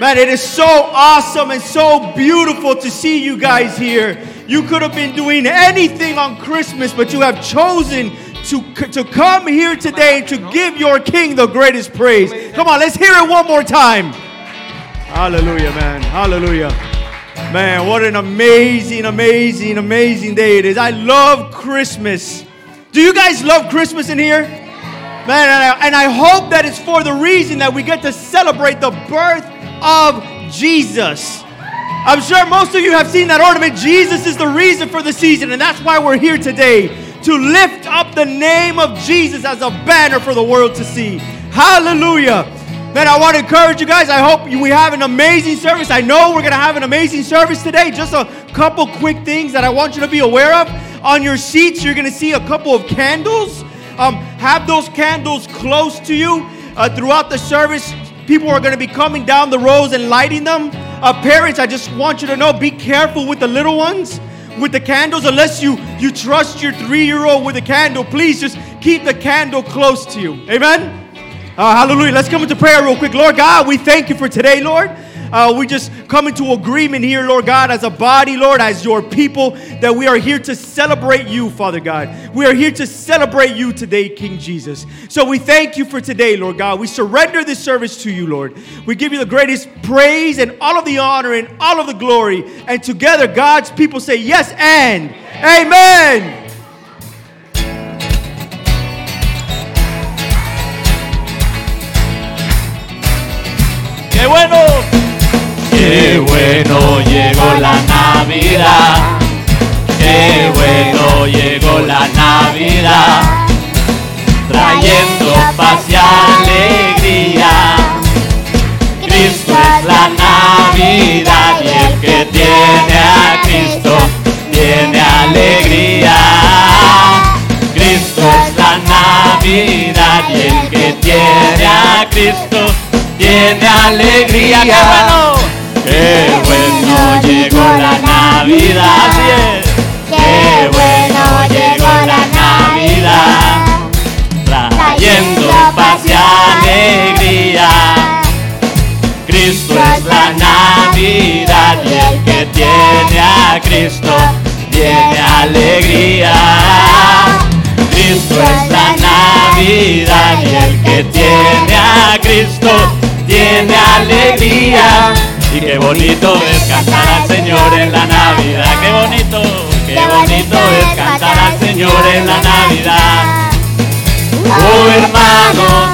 Man, it is so awesome and so beautiful to see you guys here. You could have been doing anything on Christmas, but you have chosen to, to come here today to give your King the greatest praise. Come on, let's hear it one more time. Hallelujah, man. Hallelujah. Man, what an amazing, amazing, amazing day it is. I love Christmas. Do you guys love Christmas in here? Man, and I, and I hope that it's for the reason that we get to celebrate the birth of Jesus. I'm sure most of you have seen that ornament. Jesus is the reason for the season, and that's why we're here today to lift up the name of Jesus as a banner for the world to see. Hallelujah. Man, I want to encourage you guys. I hope we have an amazing service. I know we're going to have an amazing service today. Just a couple quick things that I want you to be aware of. On your seats, you're going to see a couple of candles. Um, have those candles close to you uh, throughout the service. People are going to be coming down the rows and lighting them. Uh, parents, I just want you to know be careful with the little ones, with the candles. Unless you, you trust your three year old with a candle, please just keep the candle close to you. Amen? Uh, hallelujah. Let's come into prayer real quick. Lord God, we thank you for today, Lord. Uh, we just come into agreement here, Lord God, as a body, Lord, as your people, that we are here to celebrate you, Father God. We are here to celebrate you today, King Jesus. So we thank you for today, Lord God. We surrender this service to you, Lord. We give you the greatest praise and all of the honor and all of the glory. And together, God's people say yes and amen. ¡Qué bueno! ¡Qué bueno llegó la Navidad! ¡Qué bueno llegó la Navidad! Trayendo paz y alegría. Cristo es la Navidad y el que tiene a Cristo tiene alegría. Cristo es la Navidad y el que tiene a Cristo tiene alegría. ¡Qué bueno! ¡Qué bueno llegó la Navidad! ¡Qué bueno llegó la Navidad! Trayendo paz y alegría. Cristo es la Navidad y el que tiene a Cristo tiene alegría. Cristo es la Navidad y el que tiene a Cristo tiene alegría. Y qué bonito es cantar al Señor en la Navidad. Qué bonito, qué bonito es cantar al Señor en la Navidad. Oh hermanos,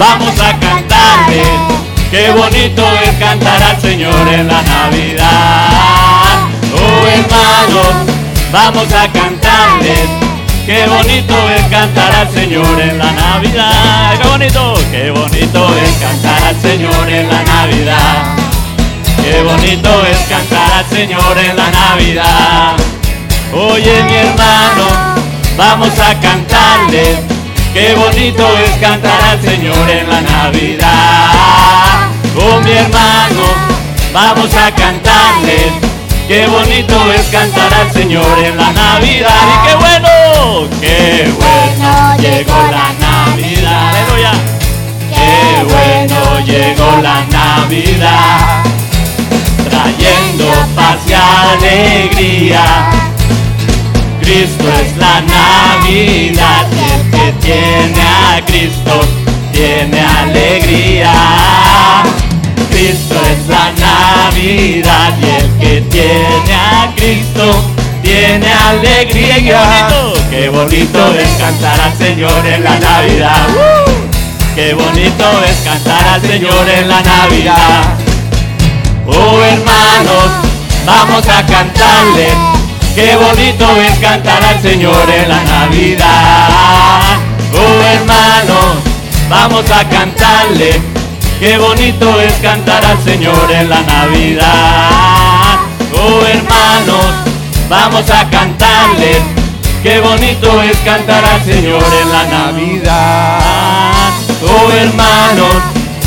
vamos a cantarle. Qué bonito es cantar al Señor en la Navidad. Oh hermanos, vamos a cantarle. Qué bonito es cantar al Señor en la Navidad. Qué bonito, qué bonito es cantar al Señor en la Navidad. Qué bonito es cantar al Señor en la Navidad. Oye mi hermano, vamos a cantarle. Qué bonito es cantar al Señor en la Navidad. Oh mi hermano, vamos a cantarle. Qué bonito es cantar al Señor en la Navidad. Y qué bueno, qué bueno llegó la Navidad. Aleluya. Qué bueno llegó la Navidad. Trayendo paz y alegría. Cristo es la Navidad y el que tiene a Cristo tiene alegría. Cristo es la Navidad y el que tiene a Cristo tiene alegría. Qué bonito, qué bonito es cantar al Señor en la Navidad. Qué bonito es cantar al Señor en la Navidad. Oh hermanos, vamos a cantarle. Qué bonito es cantar al Señor en la Navidad. Oh hermanos, vamos a cantarle. Qué bonito es cantar al Señor en la Navidad. Oh hermanos, vamos a cantarle. Qué bonito es cantar al Señor en la Navidad. Oh hermanos,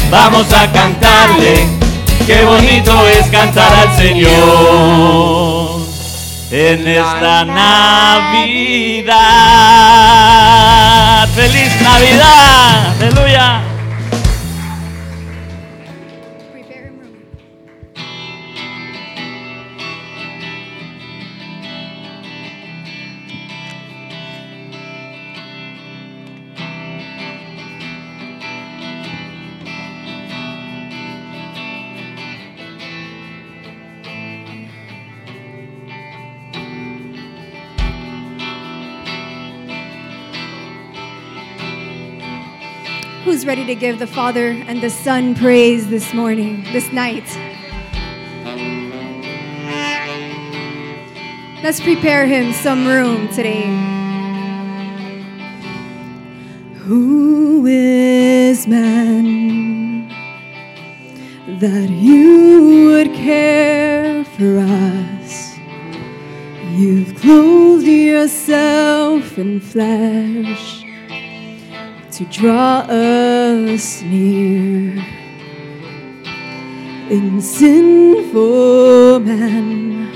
vamos a cantarle. Qué bonito es cantar al Señor en esta Navidad. ¡Feliz Navidad! ¡Aleluya! Who's ready to give the Father and the Son praise this morning, this night? Let's prepare him some room today. Who is man that you would care for us? You've clothed yourself in flesh to draw us near. In sinful man,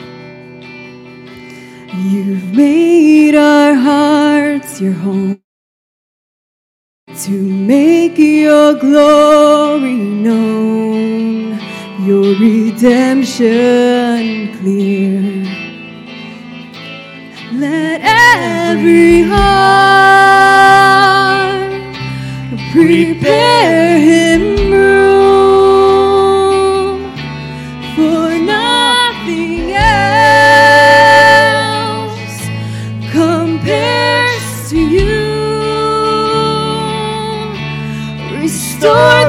you've made our hearts your home to make your glory known, your redemption clear. Let every heart prepare him room for nothing else compares to you. Restore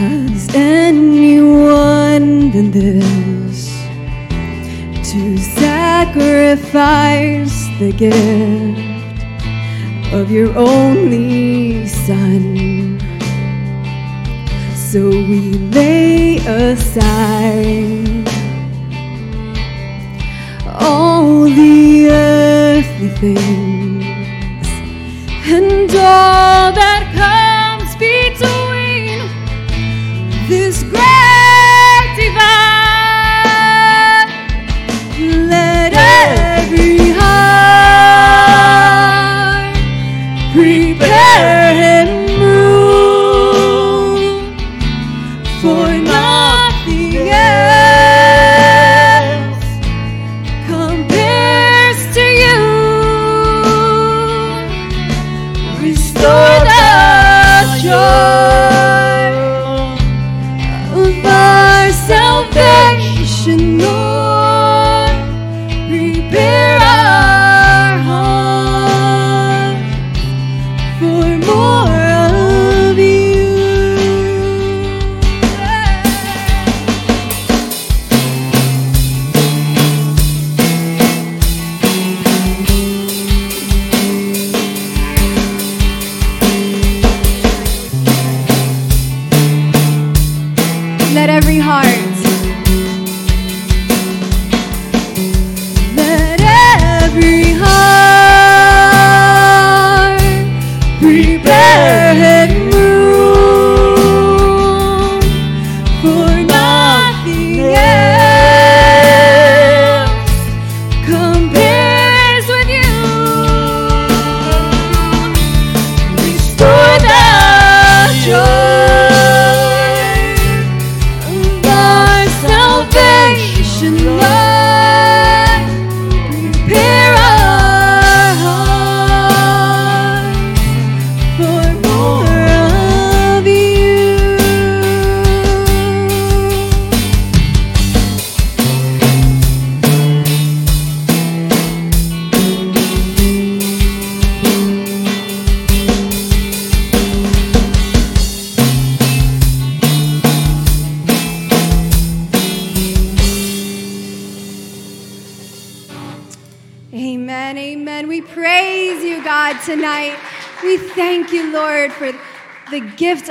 has anyone than this to sacrifice the gift of your only Son. So we lay aside all the earthly things and all that comes between this great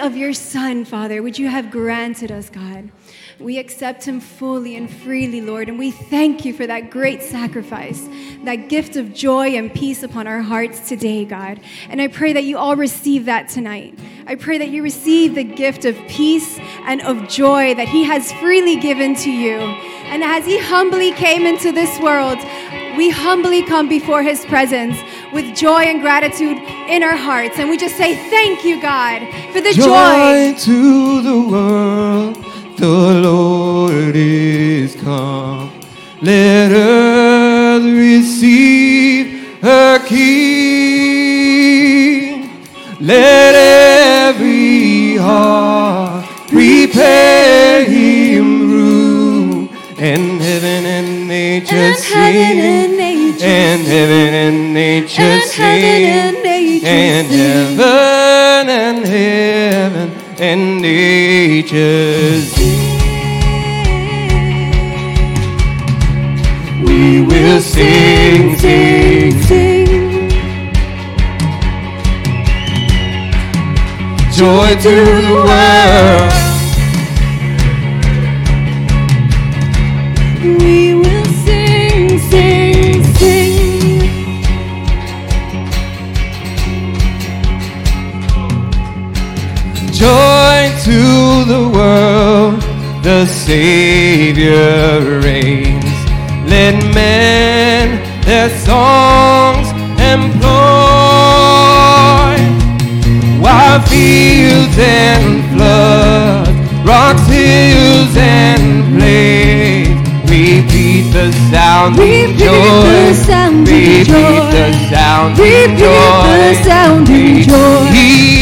of your Son, Father, which you have granted us, God. We accept him fully and freely, Lord, and we thank you for that great sacrifice, that gift of joy and peace upon our hearts today, God. And I pray that you all receive that tonight. I pray that you receive the gift of peace and of joy that he has freely given to you. And as he humbly came into this world, we humbly come before his presence with joy and gratitude in our hearts. And we just say, Thank you, God, for the joy. Joy to the world, the Lord is come. Let earth receive her King. Let every heart prepare him room. And heaven and nature And sing. heaven and nature And heaven and nature And sing. heaven and nature And heaven and heaven and nature sing. We will sing, sing, sing. joy to the world. The Savior reigns. Let men their songs employ, while fields and floods, rocks, hills, and plains repeat the sound Repeat of joy. the sound of repeat joy. the sound Repeat of joy. the sound of joy.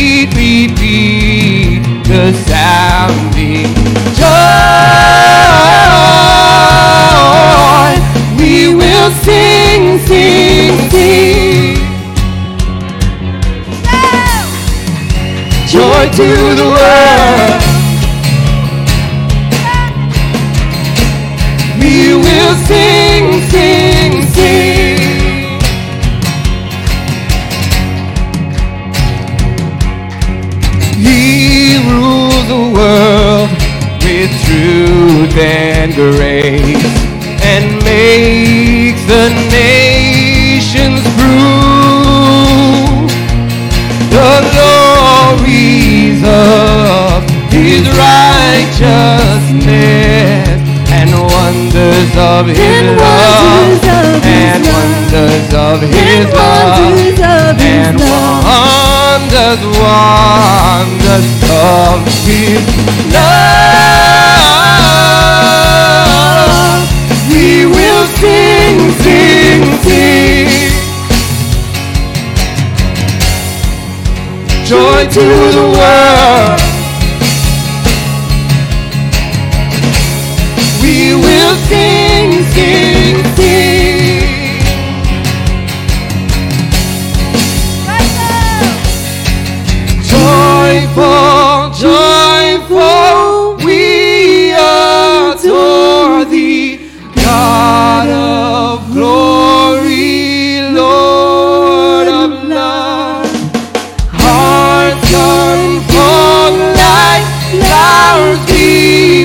To the world.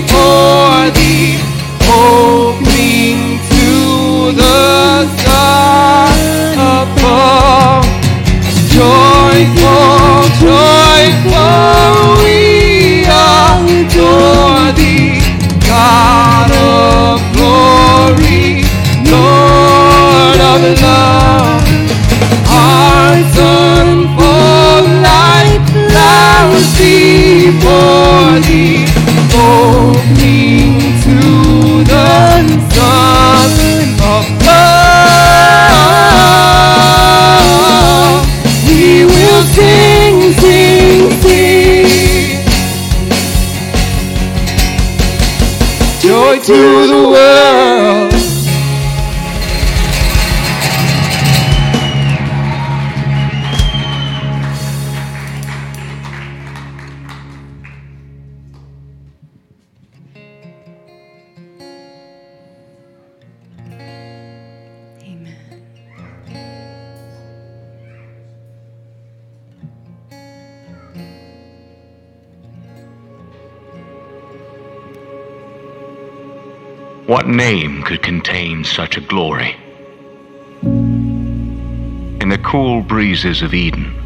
Before such a glory? In the cool breezes of Eden,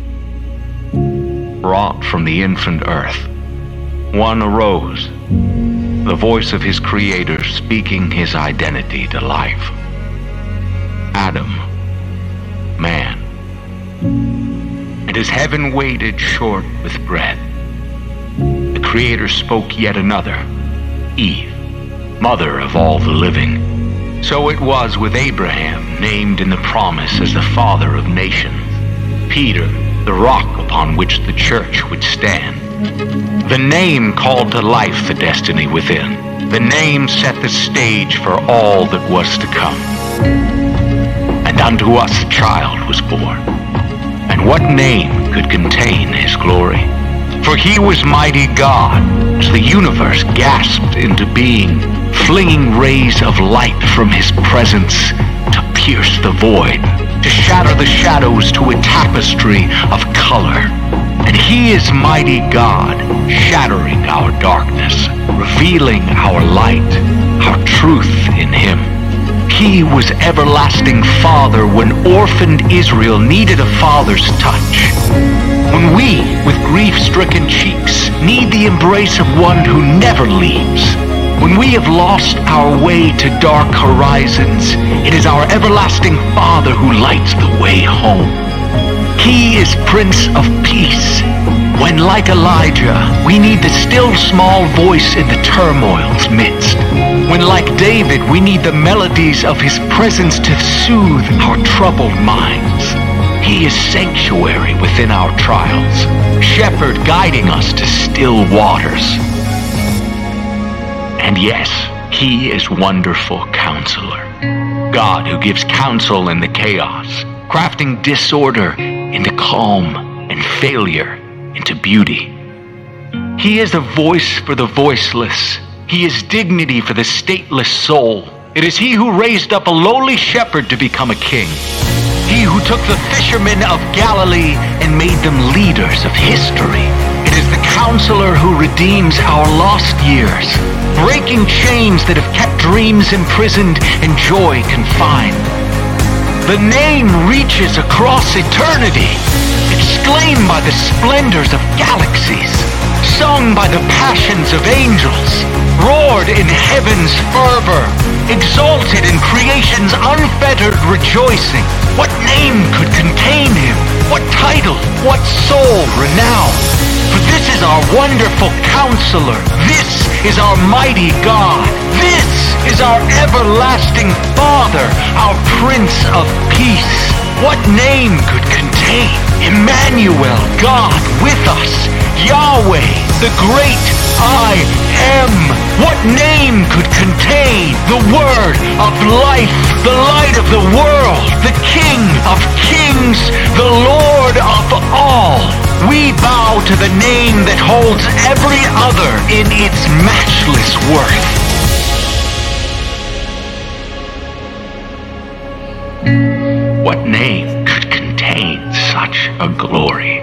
wrought from the infant earth, one arose, the voice of his creator speaking his identity to life. Adam, man. And as heaven waited short with breath, the creator spoke yet another, Eve, mother of all the living. So it was with Abraham, named in the promise as the father of nations. Peter, the rock upon which the church would stand. The name called to life the destiny within. The name set the stage for all that was to come. And unto us a child was born. And what name could contain his glory? For he was mighty God, as the universe gasped into being, flinging rays of light from his presence to pierce the void, to shatter the shadows to a tapestry of color. And he is mighty God, shattering our darkness, revealing our light, our truth in him. He was everlasting Father when orphaned Israel needed a father's touch. When we, with grief-stricken cheeks, need the embrace of one who never leaves. When we have lost our way to dark horizons, it is our everlasting Father who lights the way home. He is Prince of Peace. When, like Elijah, we need the still small voice in the turmoil's midst. When, like David, we need the melodies of his presence to soothe our troubled minds. He is sanctuary within our trials, shepherd guiding us to still waters. And yes, he is wonderful counselor. God who gives counsel in the chaos, crafting disorder into calm and failure into beauty. He is a voice for the voiceless. He is dignity for the stateless soul. It is he who raised up a lowly shepherd to become a king. He who took the fishermen of Galilee and made them leaders of history. It is the counselor who redeems our lost years, breaking chains that have kept dreams imprisoned and joy confined. The name reaches across eternity, exclaimed by the splendors of galaxies, sung by the passions of angels, roared in heaven's fervor, exalted in creation's unfettered rejoicing. What name could contain him? What title? What soul renown? For this is our wonderful counselor. This is our mighty God. This is our everlasting Father, our Prince of Peace. What name could contain Emmanuel, God with us, Yahweh, the great I am? What name could contain the Word of life, the light of the world, the King of kings, the Lord of all? We bow to the name that holds every other in its matchless worth. What name could contain such a glory?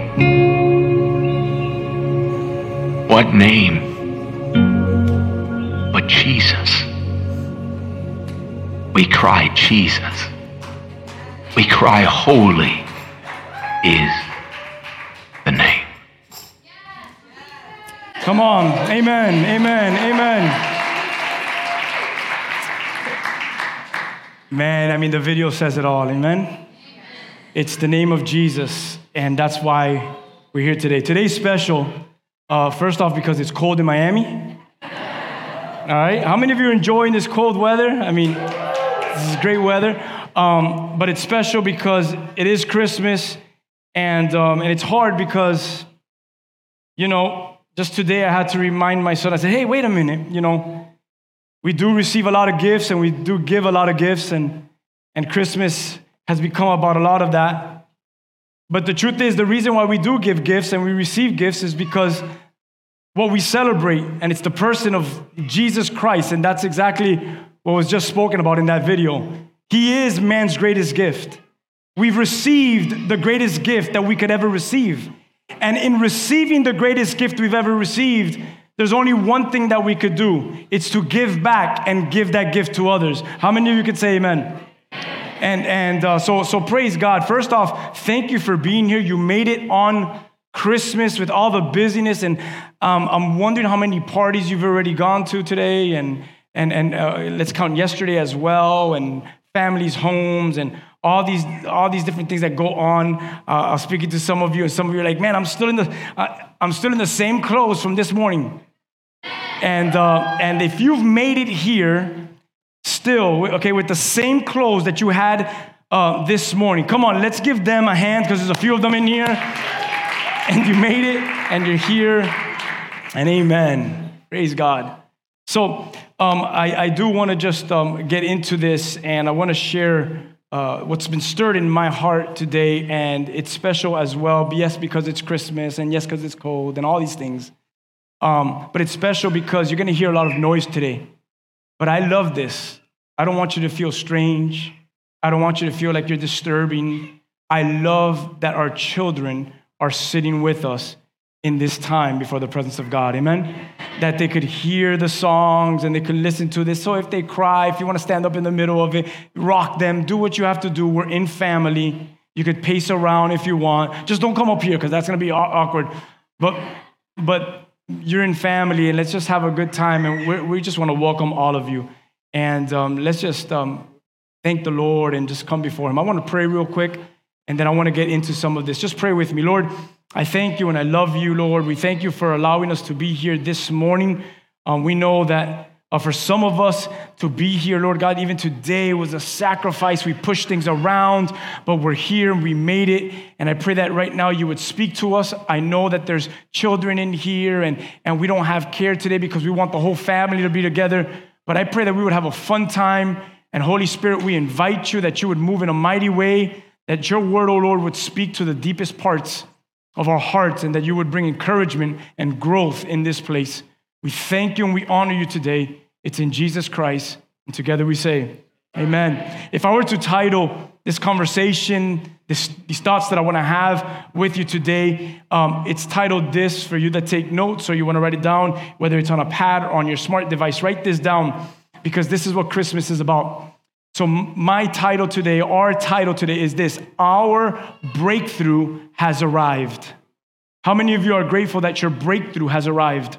What name but Jesus? We cry Jesus. We cry holy is Come on. Amen. Amen. Amen. Man, I mean, the video says it all. Amen. It's the name of Jesus, and that's why we're here today. Today's special, uh, first off, because it's cold in Miami. All right. How many of you are enjoying this cold weather? I mean, this is great weather. Um, but it's special because it is Christmas, and, um, and it's hard because, you know, just today I had to remind my son, I said, hey, wait a minute, you know, we do receive a lot of gifts and we do give a lot of gifts, and, and Christmas has become about a lot of that. But the truth is, the reason why we do give gifts and we receive gifts is because what we celebrate, and it's the person of Jesus Christ, and that's exactly what was just spoken about in that video. He is man's greatest gift. We've received the greatest gift that we could ever receive. And in receiving the greatest gift we've ever received, there's only one thing that we could do it's to give back and give that gift to others. How many of you could say amen? And, and uh, so, so praise God. First off, thank you for being here. You made it on Christmas with all the busyness. And um, I'm wondering how many parties you've already gone to today. And, and, and uh, let's count yesterday as well. And families' homes and all these, all these different things that go on. Uh, I was speaking to some of you, and some of you are like, man, I'm still in the, uh, I'm still in the same clothes from this morning. And, uh, and if you've made it here, still, okay, with the same clothes that you had uh, this morning, come on, let's give them a hand because there's a few of them in here. And you made it, and you're here, and amen. Praise God. So, um, I, I, do want to just um, get into this, and I want to share uh, what's been stirred in my heart today, and it's special as well. Yes, because it's Christmas, and yes, because it's cold, and all these things. Um, but it's special because you're going to hear a lot of noise today. But I love this. I don't want you to feel strange. I don't want you to feel like you're disturbing. I love that our children are sitting with us in this time before the presence of God. Amen? That they could hear the songs and they could listen to this. So if they cry, if you want to stand up in the middle of it, rock them, do what you have to do. We're in family. You could pace around if you want. Just don't come up here because that's going to be awkward. But, but you're in family and let's just have a good time. And we just want to welcome all of you. And um, let's just um, thank the Lord and just come before Him. I want to pray real quick and then I want to get into some of this. Just pray with me. Lord, I thank you and I love you, Lord. We thank you for allowing us to be here this morning. Um, we know that uh, for some of us to be here, Lord God, even today was a sacrifice. We pushed things around, but we're here and we made it. And I pray that right now you would speak to us. I know that there's children in here and, and we don't have care today because we want the whole family to be together. But I pray that we would have a fun time. And Holy Spirit, we invite you that you would move in a mighty way, that your word, O oh Lord, would speak to the deepest parts of our hearts, and that you would bring encouragement and growth in this place. We thank you and we honor you today. It's in Jesus Christ. And together we say, Amen. If I were to title this conversation, this, these thoughts that I want to have with you today, um, it's titled this for you that take notes or you want to write it down, whether it's on a pad or on your smart device. Write this down because this is what Christmas is about. So, my title today, our title today is this Our breakthrough has arrived. How many of you are grateful that your breakthrough has arrived?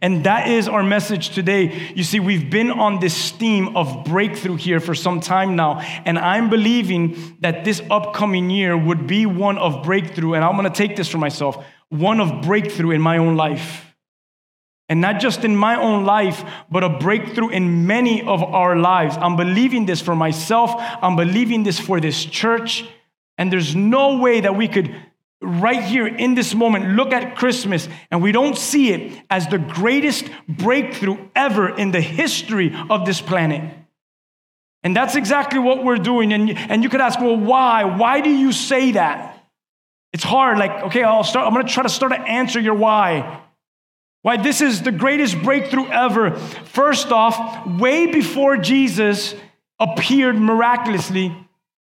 And that is our message today. You see, we've been on this theme of breakthrough here for some time now. And I'm believing that this upcoming year would be one of breakthrough. And I'm going to take this for myself one of breakthrough in my own life. And not just in my own life, but a breakthrough in many of our lives. I'm believing this for myself. I'm believing this for this church. And there's no way that we could right here in this moment look at Christmas and we don't see it as the greatest breakthrough ever in the history of this planet. And that's exactly what we're doing. And, and you could ask, well, why? Why do you say that? It's hard. Like, okay, I'll start, I'm gonna try to start to answer your why. Why this is the greatest breakthrough ever. First off, way before Jesus appeared miraculously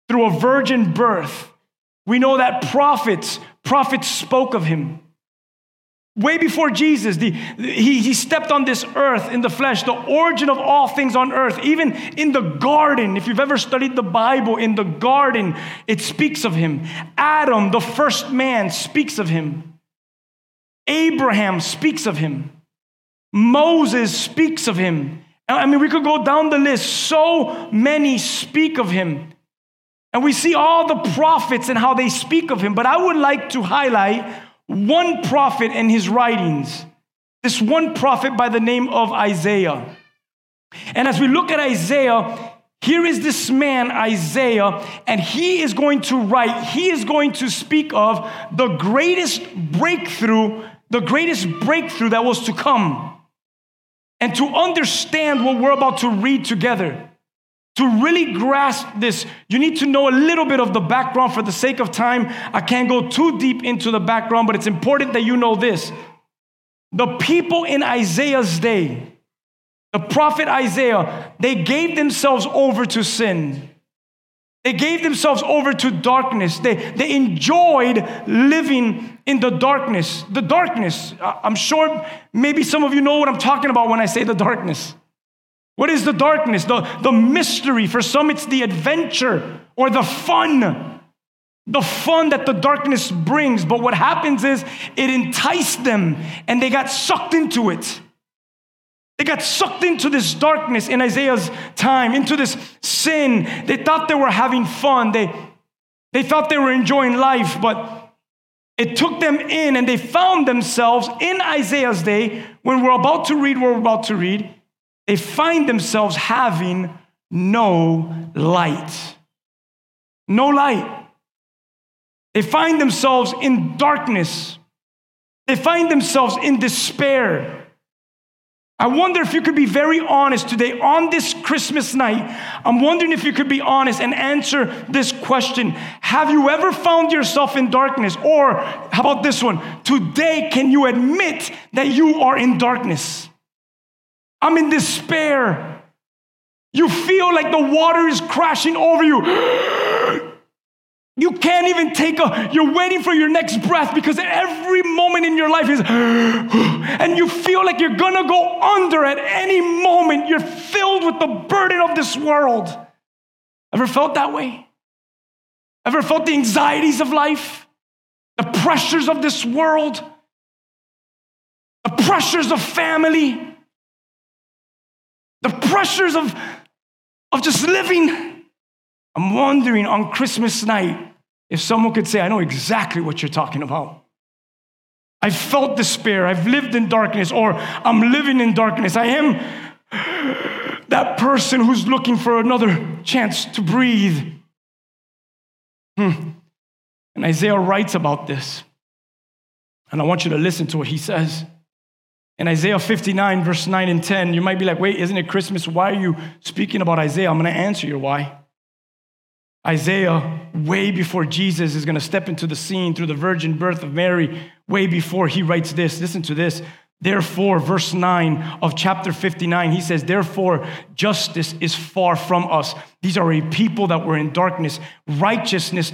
through a virgin birth, we know that prophets prophets spoke of him. Way before Jesus, the, he, he stepped on this earth in the flesh, the origin of all things on earth. Even in the garden, if you've ever studied the Bible, in the garden, it speaks of him. Adam, the first man, speaks of him. Abraham speaks of him. Moses speaks of him. I mean, we could go down the list. So many speak of him. And we see all the prophets and how they speak of him. But I would like to highlight one prophet and his writings. This one prophet by the name of Isaiah. And as we look at Isaiah, here is this man, Isaiah, and he is going to write, he is going to speak of the greatest breakthrough, the greatest breakthrough that was to come. And to understand what we're about to read together, to really grasp this, you need to know a little bit of the background for the sake of time. I can't go too deep into the background, but it's important that you know this. The people in Isaiah's day, the prophet Isaiah, they gave themselves over to sin. They gave themselves over to darkness. They, they enjoyed living in the darkness. The darkness. I'm sure maybe some of you know what I'm talking about when I say the darkness. What is the darkness? The, the mystery. For some, it's the adventure or the fun. The fun that the darkness brings. But what happens is it enticed them and they got sucked into it. They got sucked into this darkness in Isaiah's time, into this sin. They thought they were having fun. They, they thought they were enjoying life, but it took them in and they found themselves in Isaiah's day, when we're about to read what we're about to read, they find themselves having no light. No light. They find themselves in darkness. They find themselves in despair. I wonder if you could be very honest today on this Christmas night. I'm wondering if you could be honest and answer this question Have you ever found yourself in darkness? Or how about this one? Today, can you admit that you are in darkness? I'm in despair. You feel like the water is crashing over you. You can't even take a, you're waiting for your next breath because every moment in your life is, and you feel like you're gonna go under at any moment. You're filled with the burden of this world. Ever felt that way? Ever felt the anxieties of life? The pressures of this world? The pressures of family? The pressures of, of just living? I'm wondering on Christmas night if someone could say, I know exactly what you're talking about. I felt despair. I've lived in darkness, or I'm living in darkness. I am that person who's looking for another chance to breathe. Hmm. And Isaiah writes about this. And I want you to listen to what he says. In Isaiah 59, verse 9 and 10, you might be like, wait, isn't it Christmas? Why are you speaking about Isaiah? I'm going to answer you why. Isaiah, way before Jesus is going to step into the scene through the virgin birth of Mary, way before he writes this. Listen to this. Therefore, verse 9 of chapter 59, he says, Therefore, justice is far from us. These are a people that were in darkness. Righteousness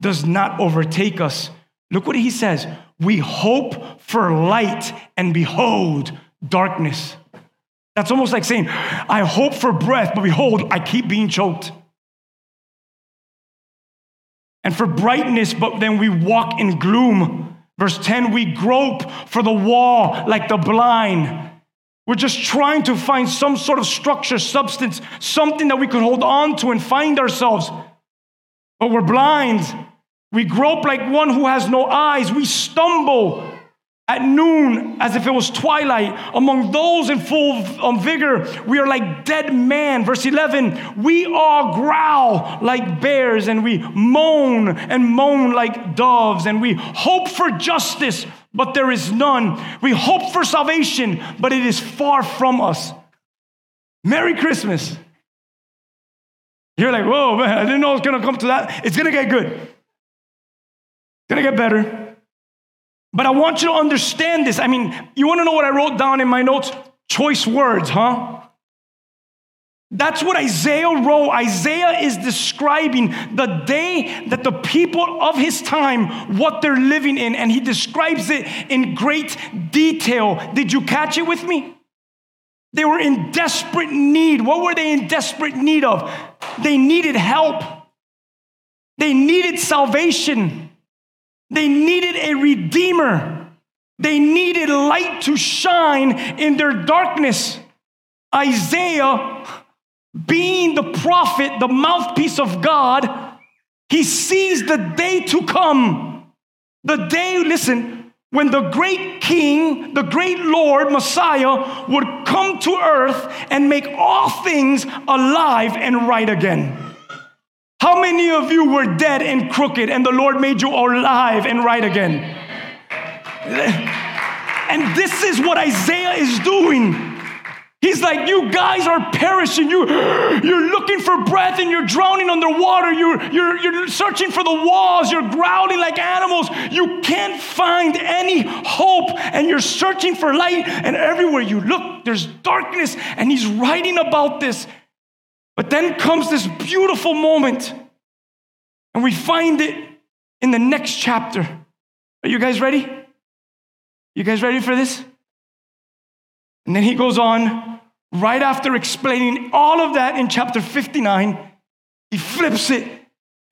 does not overtake us. Look what he says. We hope for light, and behold, darkness. That's almost like saying, I hope for breath, but behold, I keep being choked and for brightness, but then we walk in gloom. Verse 10 we grope for the wall like the blind. We're just trying to find some sort of structure, substance, something that we could hold on to and find ourselves. But we're blind. We grope like one who has no eyes. We stumble at noon as if it was twilight. Among those in full um, vigor, we are like dead man. Verse 11, we all growl like bears and we moan and moan like doves and we hope for justice, but there is none. We hope for salvation, but it is far from us. Merry Christmas. You're like, whoa, man, I didn't know it was gonna come to that. It's gonna get good. It's gonna get better. But I want you to understand this. I mean, you want to know what I wrote down in my notes? Choice words, huh? That's what Isaiah wrote. Isaiah is describing the day that the people of his time, what they're living in, and he describes it in great detail. Did you catch it with me? They were in desperate need. What were they in desperate need of? They needed help, they needed salvation. They needed a redeemer. They needed light to shine in their darkness. Isaiah, being the prophet, the mouthpiece of God, he sees the day to come. The day, listen, when the great king, the great Lord, Messiah, would come to earth and make all things alive and right again. How many of you were dead and crooked and the Lord made you alive and right again? And this is what Isaiah is doing. He's like, you guys are perishing. You, you're looking for breath and you're drowning underwater. You're, you're, you're searching for the walls. You're growling like animals. You can't find any hope and you're searching for light. And everywhere you look, there's darkness. And he's writing about this. But then comes this beautiful moment. And we find it in the next chapter. Are you guys ready? You guys ready for this? And then he goes on, right after explaining all of that in chapter 59, he flips it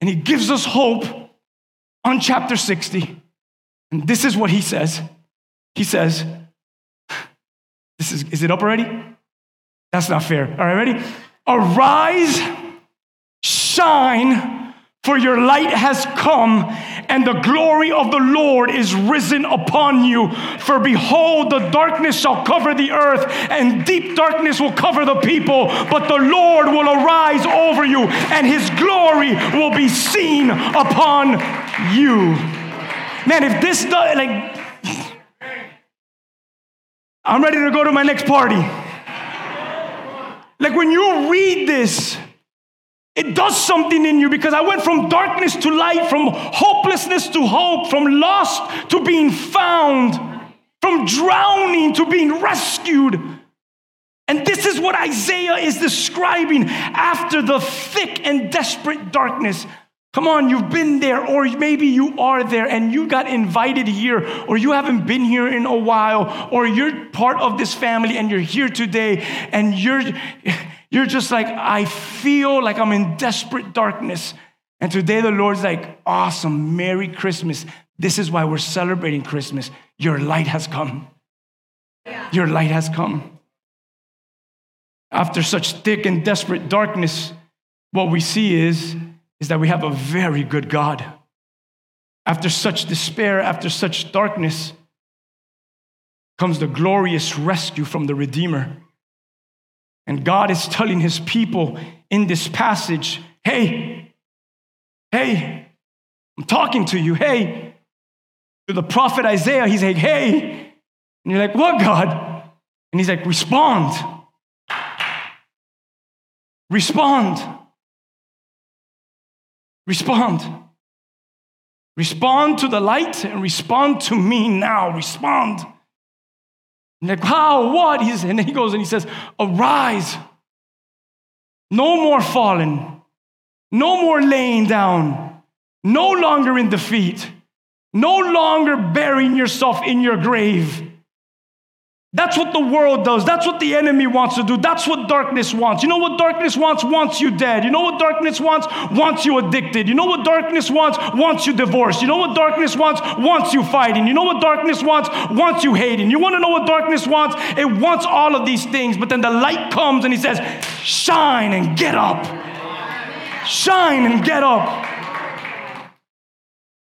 and he gives us hope on chapter 60. And this is what he says. He says, This is, is it up already? That's not fair. All right, ready? Arise, shine, for your light has come, and the glory of the Lord is risen upon you. For behold, the darkness shall cover the earth, and deep darkness will cover the people. But the Lord will arise over you, and his glory will be seen upon you. Man, if this does, like, I'm ready to go to my next party. Like when you read this, it does something in you because I went from darkness to light, from hopelessness to hope, from lost to being found, from drowning to being rescued. And this is what Isaiah is describing after the thick and desperate darkness. Come on, you've been there, or maybe you are there and you got invited here, or you haven't been here in a while, or you're part of this family and you're here today and you're, you're just like, I feel like I'm in desperate darkness. And today the Lord's like, awesome, Merry Christmas. This is why we're celebrating Christmas. Your light has come. Your light has come. After such thick and desperate darkness, what we see is is that we have a very good God. After such despair, after such darkness, comes the glorious rescue from the Redeemer. And God is telling his people in this passage hey, hey, I'm talking to you. Hey, to the prophet Isaiah, he's like, hey. And you're like, what, God? And he's like, respond. Respond. Respond. Respond to the light and respond to me now. Respond. And like, how? What? He's, and he goes and he says, Arise. No more falling. No more laying down. No longer in defeat. No longer burying yourself in your grave. That's what the world does. That's what the enemy wants to do. That's what darkness wants. You know what darkness wants? Wants you dead. You know what darkness wants? Wants you addicted. You know what darkness wants? Wants you divorced. You know what darkness wants? Wants you fighting. You know what darkness wants? Wants you hating. You want to know what darkness wants? It wants all of these things. But then the light comes and he says, Shine and get up. Shine and get up.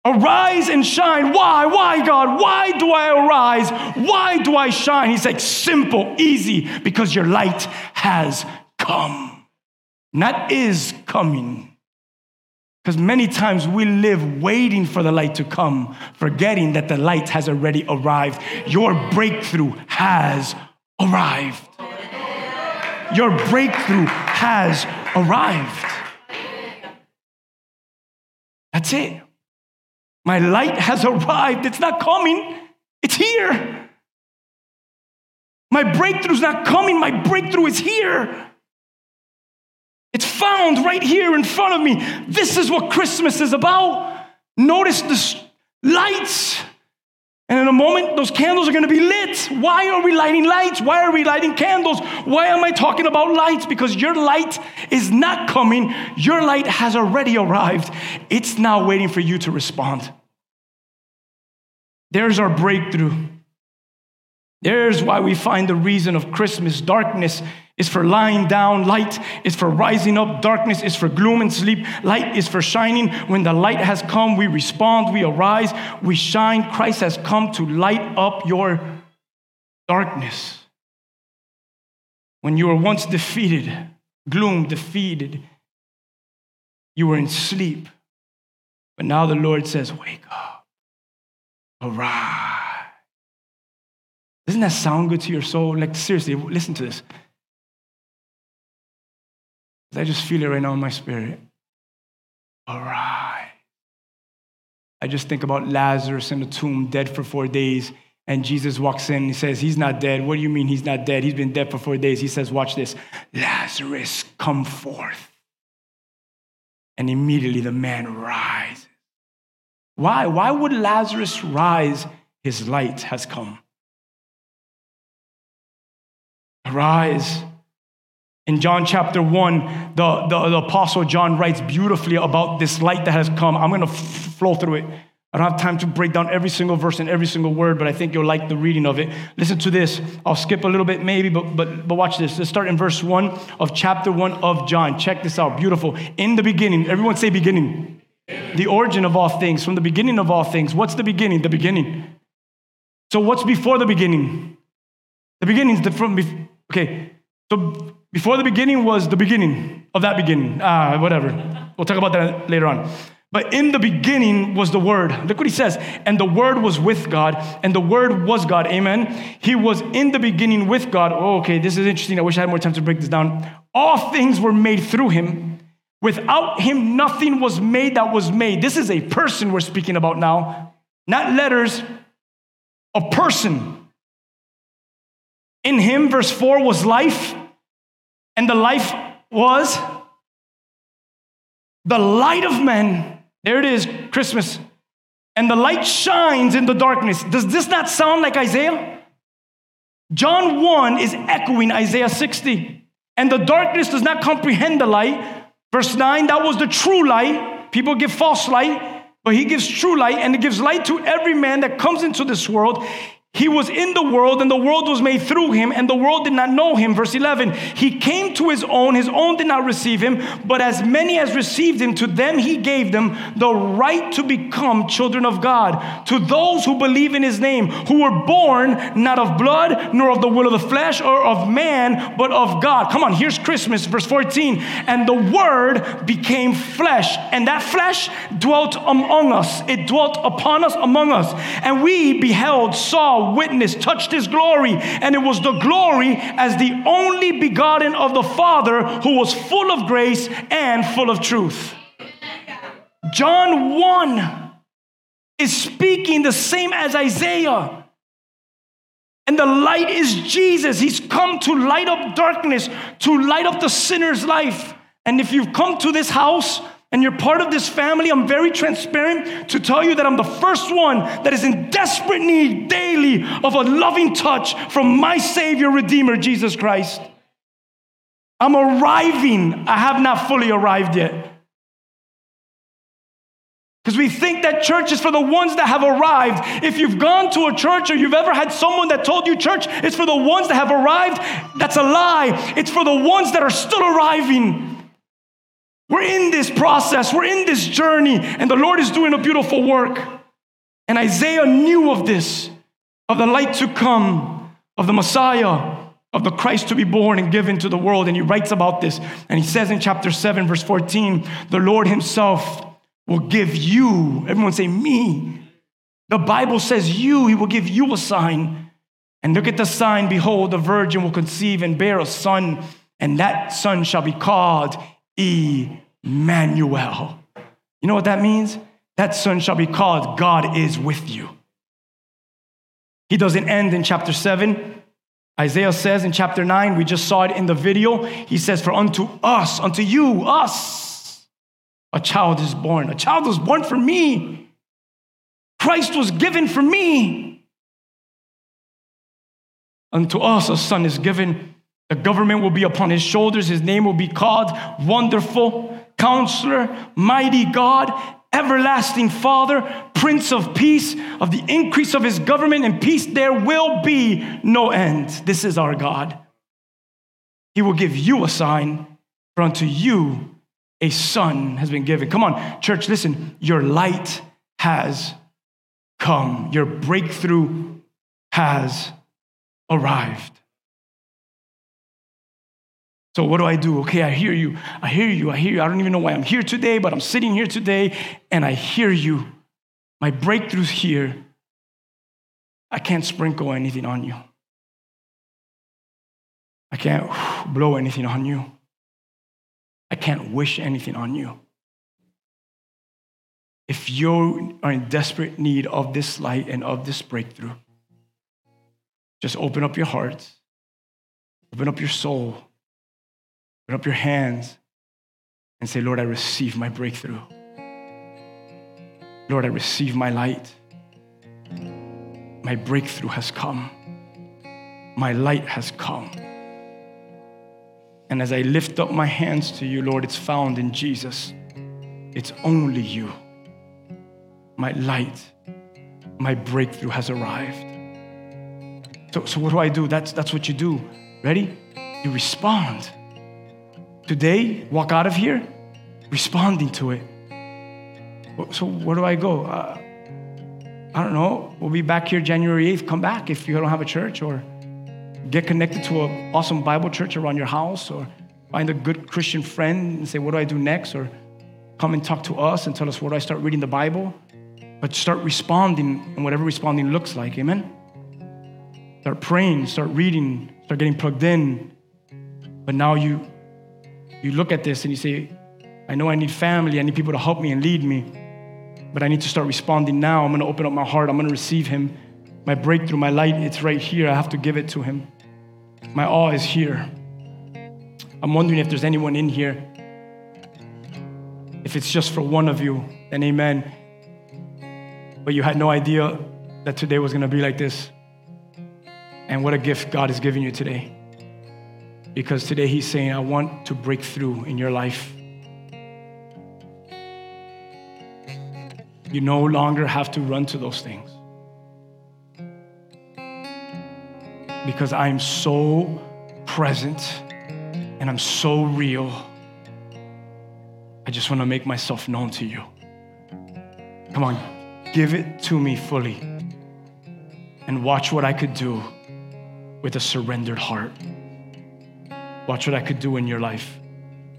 Arise and shine. Why? Why, God? Why do I arise? Why do I shine? He's like, simple, easy, because your light has come. That is coming. Because many times we live waiting for the light to come, forgetting that the light has already arrived. Your breakthrough has arrived. Your breakthrough has arrived. That's it. My light has arrived. It's not coming, it's here. My breakthrough's not coming, my breakthrough is here. It's found right here in front of me. This is what Christmas is about. Notice the lights. And in a moment, those candles are going to be lit. Why are we lighting lights? Why are we lighting candles? Why am I talking about lights? Because your light is not coming. Your light has already arrived. It's now waiting for you to respond. There's our breakthrough. There's why we find the reason of Christmas. Darkness is for lying down, light is for rising up, darkness is for gloom and sleep, light is for shining. When the light has come, we respond, we arise, we shine. Christ has come to light up your darkness. When you were once defeated, gloom, defeated, you were in sleep. But now the Lord says, Wake up, arise. Doesn't that sound good to your soul? Like, seriously, listen to this. I just feel it right now in my spirit. All right. I just think about Lazarus in the tomb, dead for four days. And Jesus walks in. He says, He's not dead. What do you mean he's not dead? He's been dead for four days. He says, Watch this Lazarus, come forth. And immediately the man rises. Why? Why would Lazarus rise? His light has come. Arise. In John chapter 1, the, the, the apostle John writes beautifully about this light that has come. I'm going to f- flow through it. I don't have time to break down every single verse and every single word, but I think you'll like the reading of it. Listen to this. I'll skip a little bit maybe, but, but, but watch this. Let's start in verse 1 of chapter 1 of John. Check this out. Beautiful. In the beginning, everyone say beginning. The origin of all things, from the beginning of all things. What's the beginning? The beginning. So, what's before the beginning? The beginning is the from. Okay, so before the beginning was the beginning of that beginning. Ah, whatever. We'll talk about that later on. But in the beginning was the Word. Look what he says. And the Word was with God, and the Word was God. Amen. He was in the beginning with God. Oh, okay, this is interesting. I wish I had more time to break this down. All things were made through him. Without him, nothing was made that was made. This is a person we're speaking about now, not letters, a person. In him, verse 4, was life, and the life was the light of men. There it is, Christmas. And the light shines in the darkness. Does this not sound like Isaiah? John 1 is echoing Isaiah 60. And the darkness does not comprehend the light. Verse 9, that was the true light. People give false light, but he gives true light, and it gives light to every man that comes into this world. He was in the world, and the world was made through him, and the world did not know him. Verse 11, he came to his own, his own did not receive him, but as many as received him, to them he gave them the right to become children of God, to those who believe in his name, who were born not of blood, nor of the will of the flesh, or of man, but of God. Come on, here's Christmas, verse 14. And the word became flesh, and that flesh dwelt among us. It dwelt upon us, among us. And we beheld, saw, witnessed, touched his glory, and it was the glory as the only begotten of the Father who was full of grace and full of truth. John 1 is speaking the same as Isaiah. And the light is Jesus. He's come to light up darkness, to light up the sinner's life. And if you've come to this house and you're part of this family, I'm very transparent to tell you that I'm the first one that is in desperate need daily of a loving touch from my Savior, Redeemer, Jesus Christ. I'm arriving. I have not fully arrived yet. Because we think that church is for the ones that have arrived. If you've gone to a church or you've ever had someone that told you church is for the ones that have arrived, that's a lie. It's for the ones that are still arriving. We're in this process, we're in this journey, and the Lord is doing a beautiful work. And Isaiah knew of this, of the light to come, of the Messiah, of the Christ to be born and given to the world. And he writes about this. And he says in chapter 7, verse 14, the Lord himself will give you, everyone say, me. The Bible says you, he will give you a sign. And look at the sign behold, the virgin will conceive and bear a son, and that son shall be called Emmanuel. You know what that means? That son shall be called God is with you. He doesn't end in chapter 7. Isaiah says in chapter 9, we just saw it in the video. He says, For unto us, unto you, us, a child is born. A child was born for me. Christ was given for me. Unto us a son is given. The government will be upon his shoulders. His name will be called Wonderful, Counselor, Mighty God, Everlasting Father, Prince of Peace. Of the increase of his government and peace, there will be no end. This is our God. He will give you a sign, for unto you a son has been given. Come on, church, listen. Your light has come, your breakthrough has arrived. So, what do I do? Okay, I hear you. I hear you. I hear you. I don't even know why I'm here today, but I'm sitting here today and I hear you. My breakthrough's here. I can't sprinkle anything on you, I can't blow anything on you, I can't wish anything on you. If you are in desperate need of this light and of this breakthrough, just open up your heart, open up your soul, open up your hands, and say, Lord, I receive my breakthrough. Lord, I receive my light. My breakthrough has come. My light has come. And as I lift up my hands to you, Lord, it's found in Jesus. It's only you. My light, my breakthrough has arrived. So, so what do I do? That's, that's what you do. Ready? You respond. Today, walk out of here responding to it. So where do I go? Uh, I don't know. We'll be back here January 8th. Come back if you don't have a church or get connected to an awesome Bible church around your house or find a good Christian friend and say, what do I do next? Or come and talk to us and tell us, where do I start reading the Bible? But start responding and whatever responding looks like. Amen? Start praying, start reading, start getting plugged in. But now you you look at this and you say, I know I need family, I need people to help me and lead me, but I need to start responding now. I'm gonna open up my heart, I'm gonna receive Him. My breakthrough, my light, it's right here. I have to give it to Him. My awe is here. I'm wondering if there's anyone in here. If it's just for one of you, then amen. But you had no idea that today was gonna be like this. And what a gift God is giving you today. Because today He's saying, I want to break through in your life. You no longer have to run to those things. Because I'm so present and I'm so real. I just want to make myself known to you. Come on, give it to me fully and watch what I could do with a surrendered heart. Watch what I could do in your life.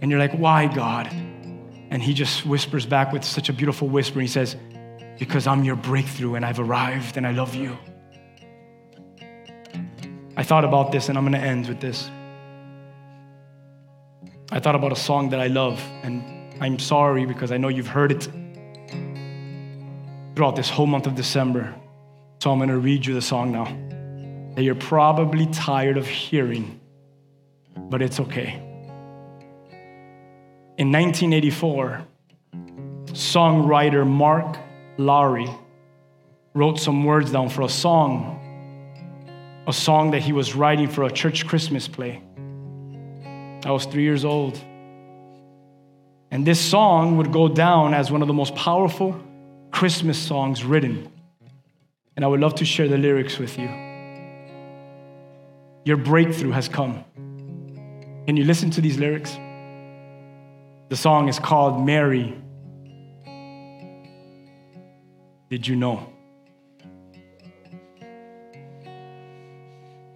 And you're like, why, God? And he just whispers back with such a beautiful whisper. He says, Because I'm your breakthrough and I've arrived and I love you. I thought about this and I'm going to end with this. I thought about a song that I love, and I'm sorry because I know you've heard it throughout this whole month of December. So I'm going to read you the song now that you're probably tired of hearing, but it's okay. In 1984, songwriter Mark Lowry wrote some words down for a song, a song that he was writing for a church Christmas play. I was three years old. And this song would go down as one of the most powerful Christmas songs written. And I would love to share the lyrics with you. Your breakthrough has come. Can you listen to these lyrics? The song is called Mary. Did you know?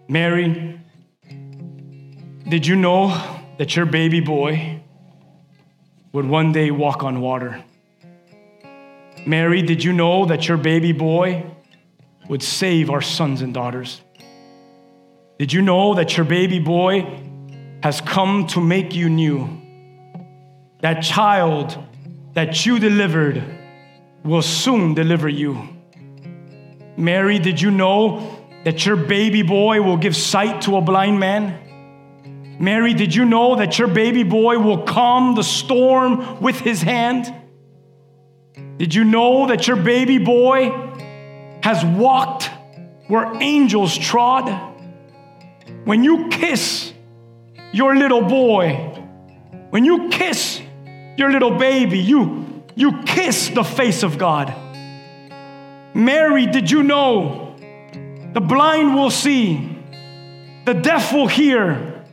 Mary, did you know that your baby boy would one day walk on water? Mary, did you know that your baby boy would save our sons and daughters? Did you know that your baby boy has come to make you new? That child that you delivered will soon deliver you. Mary, did you know that your baby boy will give sight to a blind man? Mary, did you know that your baby boy will calm the storm with his hand? Did you know that your baby boy has walked where angels trod? When you kiss your little boy, when you kiss your little baby, you, you kiss the face of God. Mary, did you know the blind will see, the deaf will hear,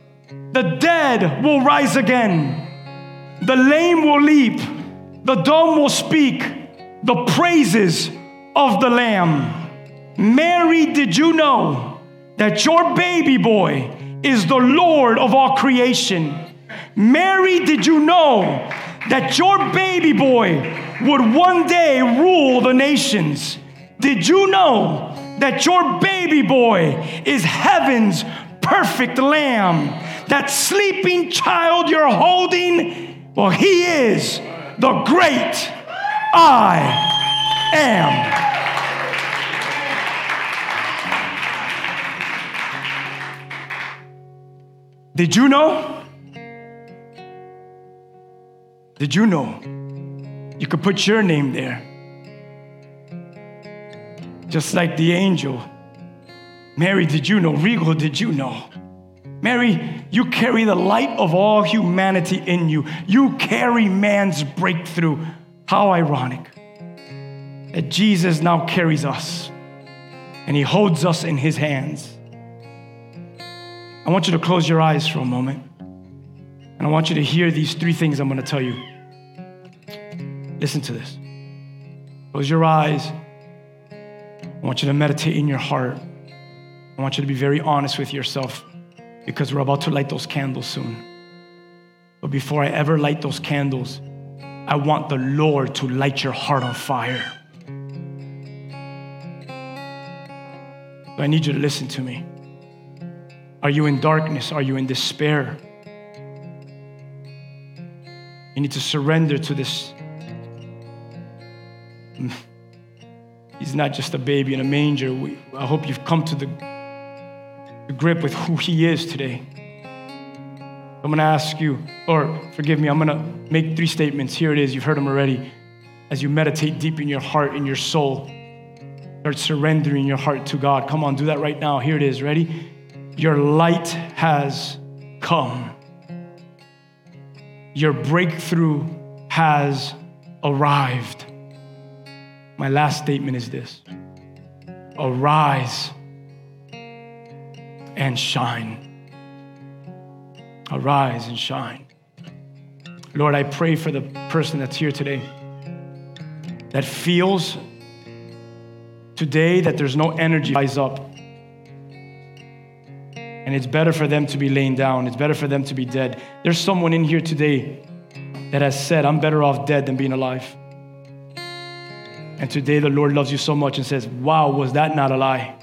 the dead will rise again, the lame will leap, the dumb will speak the praises of the Lamb. Mary, did you know that your baby boy is the Lord of all creation? Mary, did you know that your baby boy would one day rule the nations? Did you know that your baby boy is heaven's perfect lamb? That sleeping child you're holding, well, he is the great I am. Did you know? Did you know? You could put your name there. Just like the angel. Mary, did you know? Regal, did you know? Mary, you carry the light of all humanity in you. You carry man's breakthrough. How ironic that Jesus now carries us and he holds us in his hands. I want you to close your eyes for a moment. And I want you to hear these three things I'm going to tell you. Listen to this. Close your eyes. I want you to meditate in your heart. I want you to be very honest with yourself because we're about to light those candles soon. But before I ever light those candles, I want the Lord to light your heart on fire. So I need you to listen to me. Are you in darkness? Are you in despair? You need to surrender to this. He's not just a baby in a manger. We, I hope you've come to the, the grip with who He is today. I'm gonna ask you, or forgive me, I'm gonna make three statements. Here it is, you've heard them already. As you meditate deep in your heart, in your soul, start surrendering your heart to God. Come on, do that right now. Here it is, ready? Your light has come. Your breakthrough has arrived. My last statement is this Arise and shine. Arise and shine. Lord, I pray for the person that's here today that feels today that there's no energy rise up. And it's better for them to be laying down. It's better for them to be dead. There's someone in here today that has said, I'm better off dead than being alive. And today the Lord loves you so much and says, Wow, was that not a lie?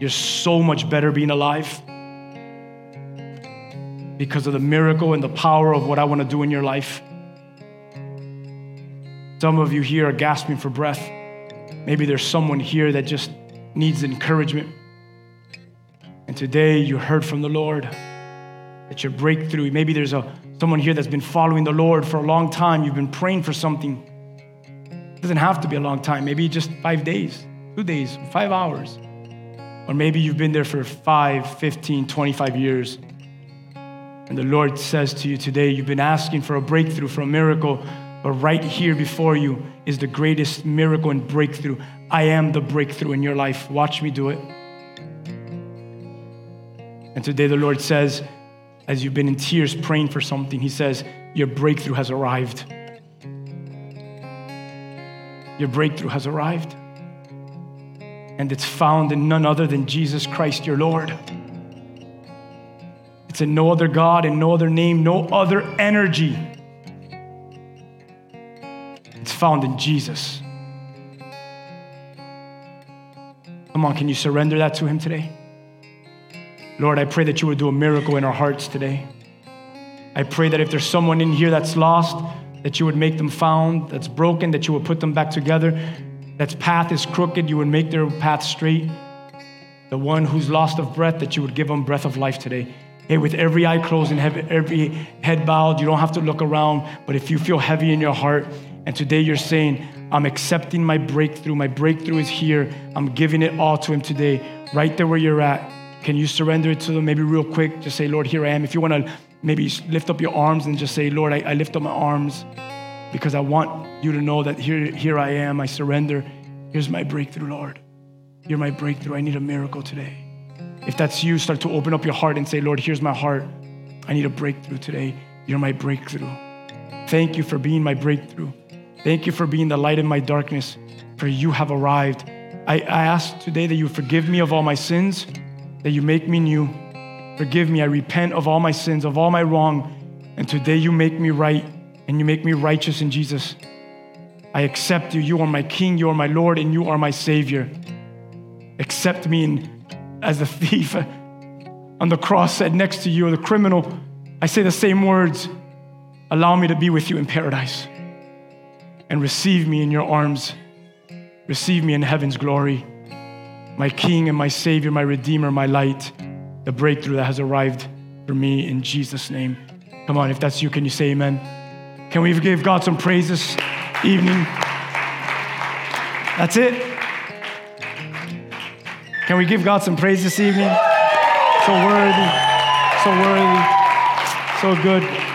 You're so much better being alive because of the miracle and the power of what I want to do in your life. Some of you here are gasping for breath. Maybe there's someone here that just needs encouragement. Today you heard from the Lord that your breakthrough, maybe there's a, someone here that's been following the Lord for a long time. You've been praying for something. It doesn't have to be a long time, maybe just five days, two days, five hours. Or maybe you've been there for five, 15, 25 years. And the Lord says to you today, you've been asking for a breakthrough, for a miracle, but right here before you is the greatest miracle and breakthrough. I am the breakthrough in your life. Watch me do it. And today the Lord says, as you've been in tears praying for something, He says, Your breakthrough has arrived. Your breakthrough has arrived. And it's found in none other than Jesus Christ, your Lord. It's in no other God, in no other name, no other energy. It's found in Jesus. Come on, can you surrender that to Him today? Lord, I pray that you would do a miracle in our hearts today. I pray that if there's someone in here that's lost, that you would make them found, that's broken, that you would put them back together, that's path is crooked, you would make their path straight. The one who's lost of breath, that you would give them breath of life today. Hey, with every eye closed and every head bowed, you don't have to look around, but if you feel heavy in your heart, and today you're saying, I'm accepting my breakthrough, my breakthrough is here, I'm giving it all to Him today, right there where you're at. Can you surrender it to them? Maybe real quick, just say, Lord, here I am. If you want to maybe lift up your arms and just say, Lord, I, I lift up my arms because I want you to know that here, here I am. I surrender. Here's my breakthrough, Lord. You're my breakthrough. I need a miracle today. If that's you, start to open up your heart and say, Lord, here's my heart. I need a breakthrough today. You're my breakthrough. Thank you for being my breakthrough. Thank you for being the light in my darkness, for you have arrived. I, I ask today that you forgive me of all my sins, that you make me new. Forgive me. I repent of all my sins, of all my wrong. And today you make me right and you make me righteous in Jesus. I accept you. You are my King, you are my Lord, and you are my Savior. Accept me in, as the thief on the cross said next to you, or the criminal. I say the same words. Allow me to be with you in paradise and receive me in your arms. Receive me in heaven's glory. My King and my Savior, my Redeemer, my light, the breakthrough that has arrived for me in Jesus' name. Come on, if that's you, can you say amen? Can we give God some praise this evening? That's it. Can we give God some praise this evening? So worthy, so worthy, so good.